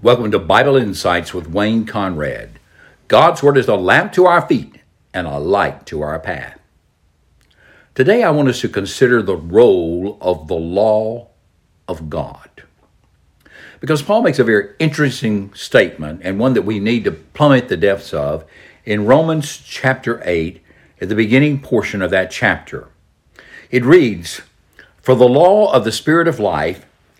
Welcome to Bible Insights with Wayne Conrad. God's Word is a lamp to our feet and a light to our path. Today, I want us to consider the role of the law of God. Because Paul makes a very interesting statement and one that we need to plummet the depths of in Romans chapter 8, at the beginning portion of that chapter. It reads, For the law of the Spirit of life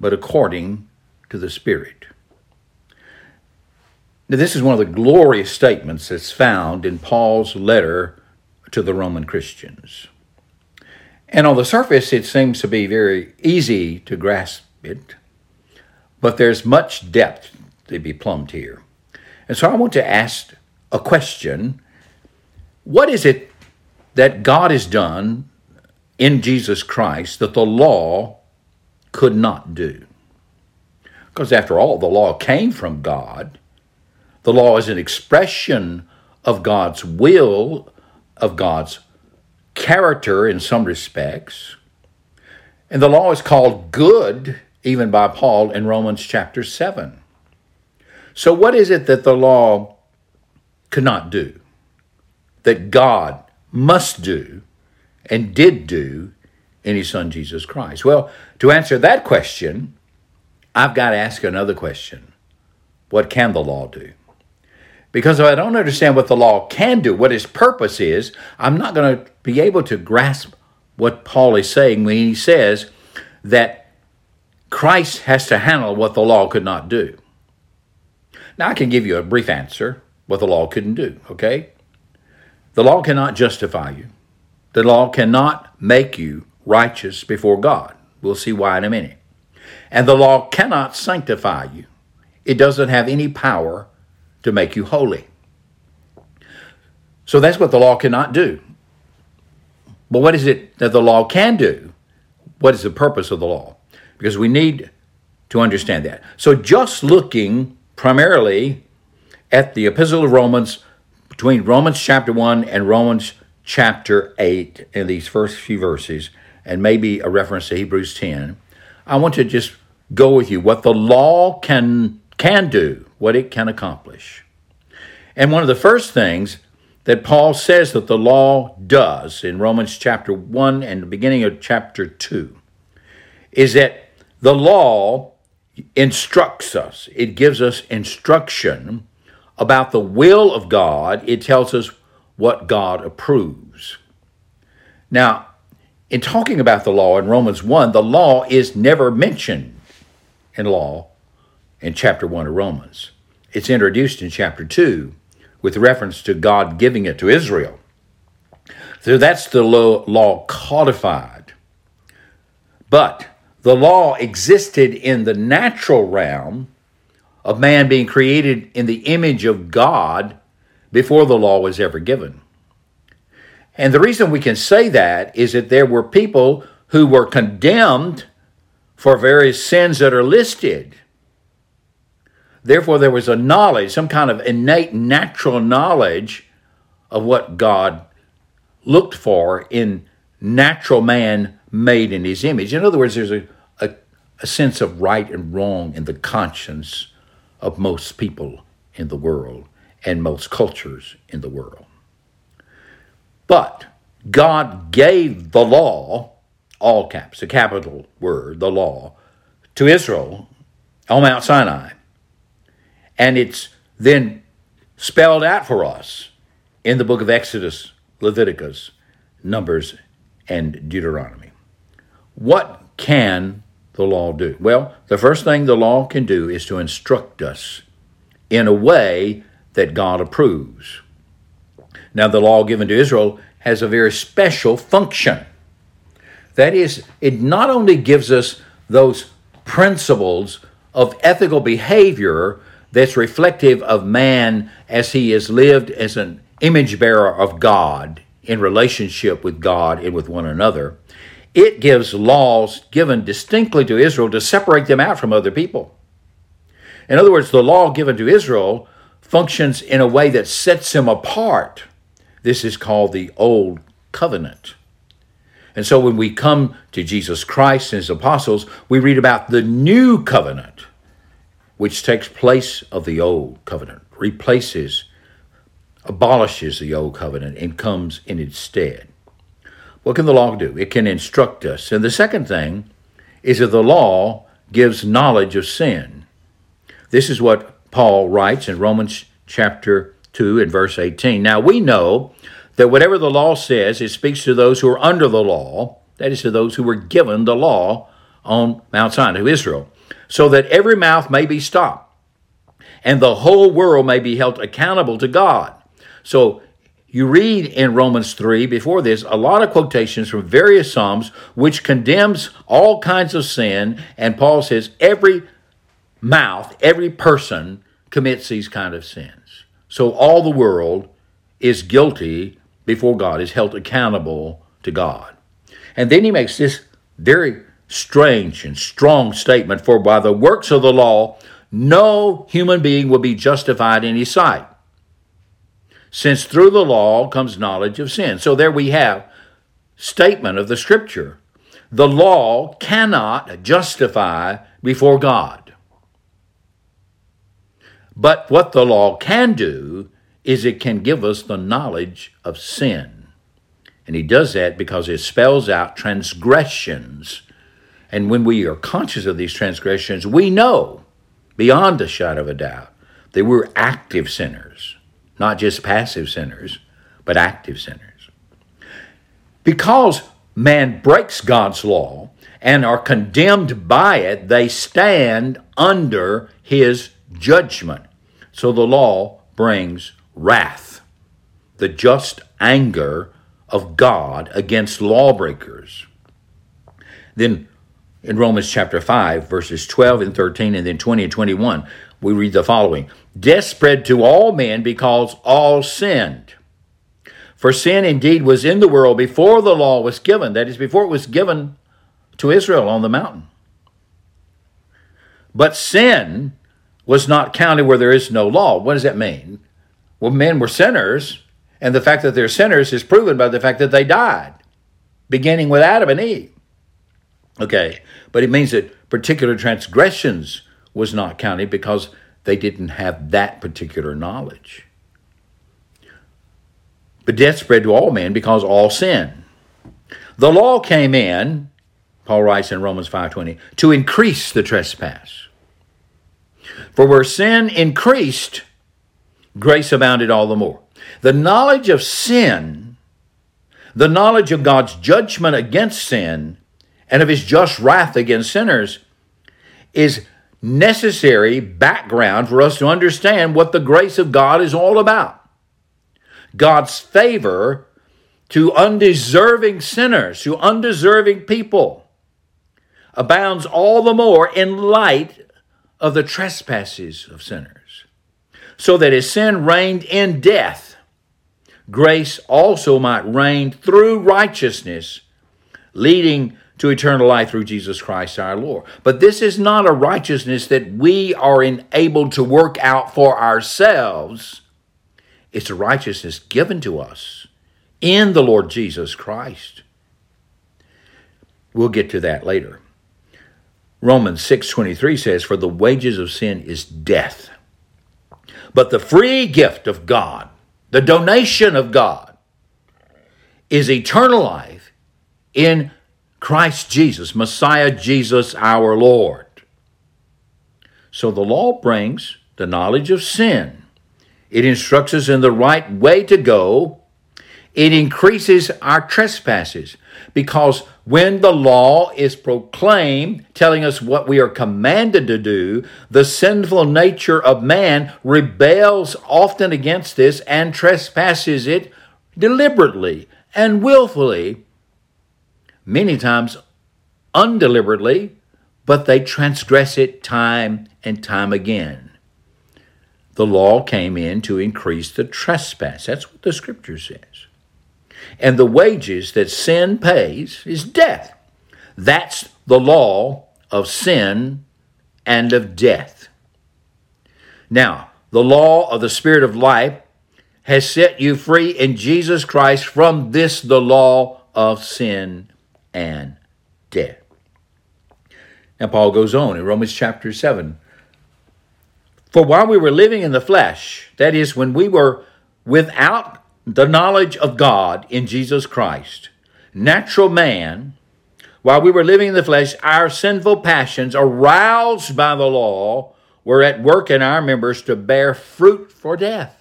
but according to the Spirit. Now, this is one of the glorious statements that's found in Paul's letter to the Roman Christians. And on the surface, it seems to be very easy to grasp it, but there's much depth to be plumbed here. And so I want to ask a question What is it that God has done in Jesus Christ that the law could not do. Because after all, the law came from God. The law is an expression of God's will, of God's character in some respects. And the law is called good, even by Paul in Romans chapter 7. So, what is it that the law could not do? That God must do and did do in his son Jesus Christ? Well, to answer that question, I've got to ask another question What can the law do? Because if I don't understand what the law can do, what its purpose is, I'm not going to be able to grasp what Paul is saying when he says that Christ has to handle what the law could not do. Now, I can give you a brief answer what the law couldn't do, okay? The law cannot justify you, the law cannot make you righteous before God. We'll see why in a minute. And the law cannot sanctify you, it doesn't have any power to make you holy. So that's what the law cannot do. But what is it that the law can do? What is the purpose of the law? Because we need to understand that. So just looking primarily at the Epistle of Romans, between Romans chapter 1 and Romans chapter 8, in these first few verses, and maybe a reference to Hebrews 10, I want to just go with you what the law can can do, what it can accomplish. And one of the first things that Paul says that the law does in Romans chapter 1 and the beginning of chapter 2 is that the law instructs us. It gives us instruction about the will of God. It tells us what God approves. Now, in talking about the law in Romans 1, the law is never mentioned in law in chapter 1 of Romans. It's introduced in chapter 2 with reference to God giving it to Israel. So that's the law codified. But the law existed in the natural realm of man being created in the image of God before the law was ever given. And the reason we can say that is that there were people who were condemned for various sins that are listed. Therefore, there was a knowledge, some kind of innate natural knowledge of what God looked for in natural man made in his image. In other words, there's a, a, a sense of right and wrong in the conscience of most people in the world and most cultures in the world. But God gave the law, all caps, a capital word, the law, to Israel on Mount Sinai. And it's then spelled out for us in the book of Exodus, Leviticus, Numbers, and Deuteronomy. What can the law do? Well, the first thing the law can do is to instruct us in a way that God approves. Now, the law given to Israel has a very special function. That is, it not only gives us those principles of ethical behavior that's reflective of man as he is lived as an image bearer of God in relationship with God and with one another. It gives laws given distinctly to Israel to separate them out from other people. In other words, the law given to Israel functions in a way that sets them apart. This is called the Old Covenant. And so when we come to Jesus Christ and his apostles, we read about the new covenant, which takes place of the old covenant, replaces, abolishes the old covenant, and comes in its stead. What can the law do? It can instruct us. And the second thing is that the law gives knowledge of sin. This is what Paul writes in Romans chapter 2 and verse 18. Now we know that whatever the law says, it speaks to those who are under the law, that is, to those who were given the law on Mount Sinai, to Israel, so that every mouth may be stopped and the whole world may be held accountable to God. So you read in Romans 3 before this a lot of quotations from various Psalms which condemns all kinds of sin, and Paul says every mouth, every person commits these kind of sins. So all the world is guilty before God, is held accountable to God. And then he makes this very strange and strong statement for by the works of the law, no human being will be justified in his sight, since through the law comes knowledge of sin. So there we have statement of the scripture. The law cannot justify before God. But what the law can do is it can give us the knowledge of sin. And he does that because it spells out transgressions. And when we are conscious of these transgressions, we know beyond a shadow of a doubt that we're active sinners, not just passive sinners, but active sinners. Because man breaks God's law and are condemned by it, they stand under his judgment. So the law brings wrath, the just anger of God against lawbreakers. Then in Romans chapter 5, verses 12 and 13, and then 20 and 21, we read the following Death spread to all men because all sinned. For sin indeed was in the world before the law was given, that is, before it was given to Israel on the mountain. But sin was not counted where there is no law. What does that mean? Well, men were sinners, and the fact that they're sinners is proven by the fact that they died, beginning with Adam and Eve. Okay, but it means that particular transgressions was not counted because they didn't have that particular knowledge. But death spread to all men because all sin. The law came in, Paul writes in Romans 5:20, to increase the trespass. For where sin increased, grace abounded all the more. The knowledge of sin, the knowledge of God's judgment against sin, and of his just wrath against sinners is necessary background for us to understand what the grace of God is all about. God's favor to undeserving sinners, to undeserving people, abounds all the more in light of the trespasses of sinners so that as sin reigned in death, grace also might reign through righteousness, leading to eternal life through Jesus Christ our Lord. But this is not a righteousness that we are enabled to work out for ourselves. It's a righteousness given to us in the Lord Jesus Christ. We'll get to that later. Romans 6:23 says for the wages of sin is death. But the free gift of God, the donation of God, is eternal life in Christ Jesus, Messiah Jesus our Lord. So the law brings the knowledge of sin. It instructs us in the right way to go. It increases our trespasses because when the law is proclaimed, telling us what we are commanded to do, the sinful nature of man rebels often against this and trespasses it deliberately and willfully, many times undeliberately, but they transgress it time and time again. the law came in to increase the trespass. That's what the scripture says. And the wages that sin pays is death. That's the law of sin and of death. Now, the law of the Spirit of life has set you free in Jesus Christ from this, the law of sin and death. And Paul goes on in Romans chapter 7 For while we were living in the flesh, that is, when we were without the knowledge of God in Jesus Christ, natural man, while we were living in the flesh, our sinful passions, aroused by the law, were at work in our members to bear fruit for death.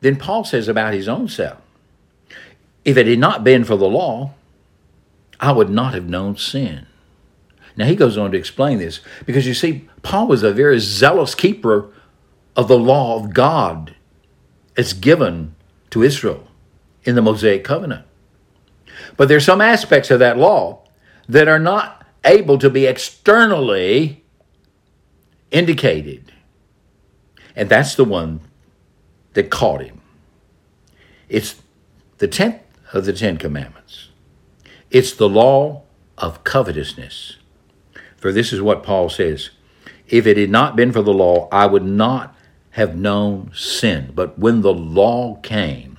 Then Paul says about his own self if it had not been for the law, I would not have known sin. Now he goes on to explain this because you see, Paul was a very zealous keeper of the law of God as given to Israel in the Mosaic covenant. But there's some aspects of that law that are not able to be externally indicated. And that's the one that caught him. It's the tenth of the Ten Commandments. It's the law of covetousness. For this is what Paul says If it had not been for the law, I would not have known sin. But when the law came,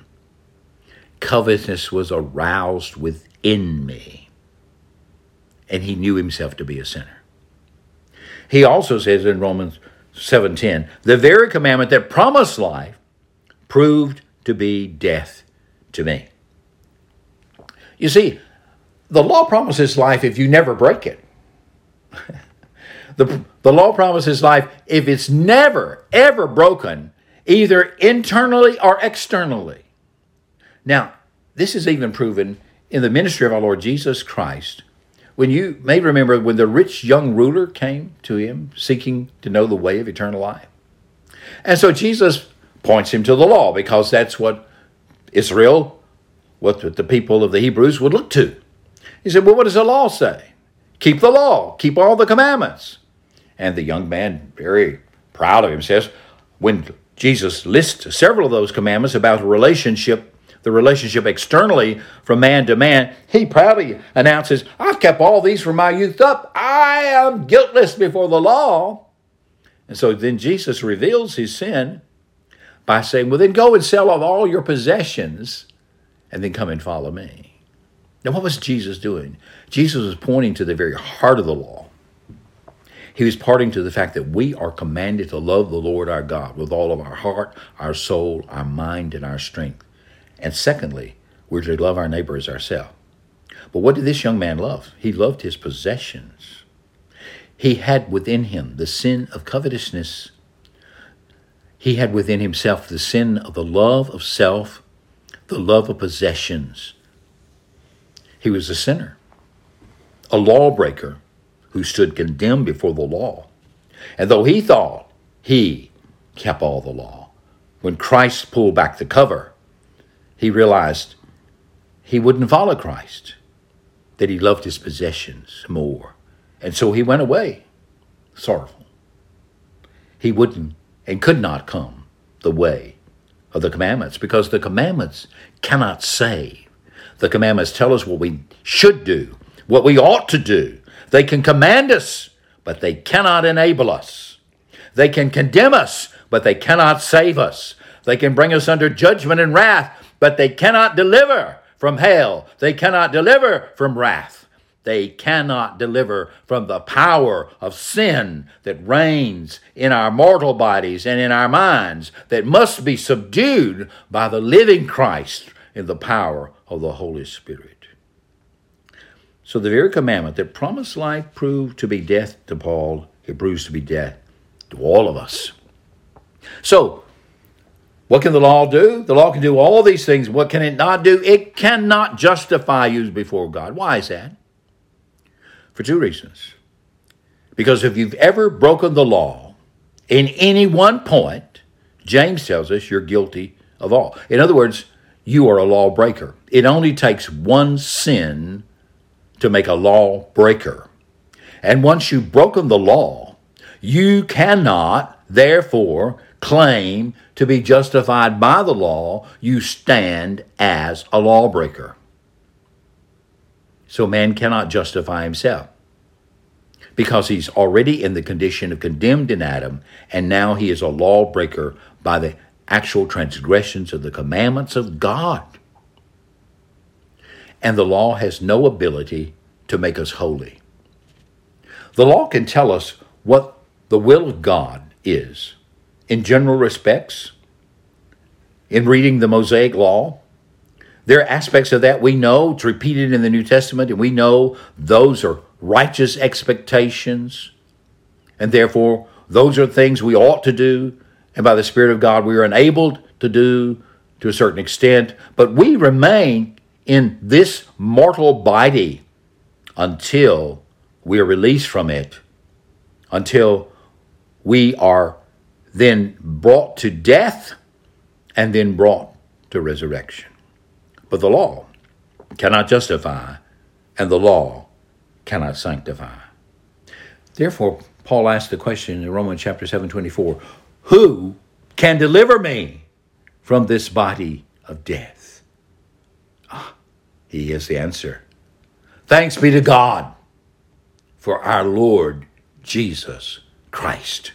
covetousness was aroused within me, and he knew himself to be a sinner. He also says in Romans 7:10, the very commandment that promised life proved to be death to me. You see, the law promises life if you never break it. the, the law promises life if it's never, ever broken, either internally or externally. Now, this is even proven in the ministry of our Lord Jesus Christ. When you may remember when the rich young ruler came to him seeking to know the way of eternal life. And so Jesus points him to the law because that's what Israel, what the people of the Hebrews would look to. He said, Well, what does the law say? Keep the law, keep all the commandments. And the young man, very proud of him, says, When Jesus lists several of those commandments about relationship, the relationship externally from man to man, he proudly announces, I've kept all these from my youth up. I am guiltless before the law. And so then Jesus reveals his sin by saying, Well, then go and sell off all your possessions and then come and follow me. Now, what was Jesus doing? Jesus was pointing to the very heart of the law. He was parting to the fact that we are commanded to love the Lord our God with all of our heart, our soul, our mind, and our strength. And secondly, we're to love our neighbor as ourselves. But what did this young man love? He loved his possessions. He had within him the sin of covetousness. He had within himself the sin of the love of self, the love of possessions, he was a sinner, a lawbreaker who stood condemned before the law. And though he thought he kept all the law, when Christ pulled back the cover, he realized he wouldn't follow Christ, that he loved his possessions more. And so he went away sorrowful. He wouldn't and could not come the way of the commandments because the commandments cannot save. The commandments tell us what we should do, what we ought to do. They can command us, but they cannot enable us. They can condemn us, but they cannot save us. They can bring us under judgment and wrath, but they cannot deliver from hell. They cannot deliver from wrath. They cannot deliver from the power of sin that reigns in our mortal bodies and in our minds that must be subdued by the living Christ in the power of the Holy Spirit. So the very commandment that promised life proved to be death to Paul, it proves to be death to all of us. So, what can the law do? The law can do all these things. What can it not do? It cannot justify you before God. Why is that? For two reasons. Because if you've ever broken the law in any one point, James tells us you're guilty of all. In other words, you are a lawbreaker. It only takes one sin to make a lawbreaker. And once you've broken the law, You cannot, therefore, claim to be justified by the law. You stand as a lawbreaker. So man cannot justify himself because he's already in the condition of condemned in Adam, and now he is a lawbreaker by the actual transgressions of the commandments of God. And the law has no ability to make us holy. The law can tell us what the will of God is in general respects. In reading the Mosaic Law, there are aspects of that we know, it's repeated in the New Testament, and we know those are righteous expectations, and therefore those are things we ought to do, and by the Spirit of God we are enabled to do to a certain extent, but we remain in this mortal body until we are released from it, until we are then brought to death and then brought to resurrection. But the law cannot justify, and the law cannot sanctify. Therefore, Paul asked the question in Romans chapter 7 24 Who can deliver me from this body of death? He is the answer. Thanks be to God for our Lord Jesus Christ.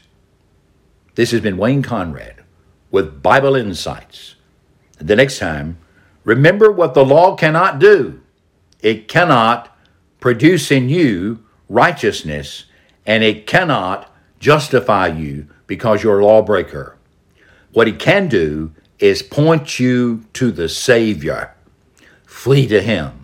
This has been Wayne Conrad with Bible Insights. The next time, remember what the law cannot do. It cannot produce in you righteousness, and it cannot justify you because you're a lawbreaker. What it can do is point you to the Savior. Flee to Him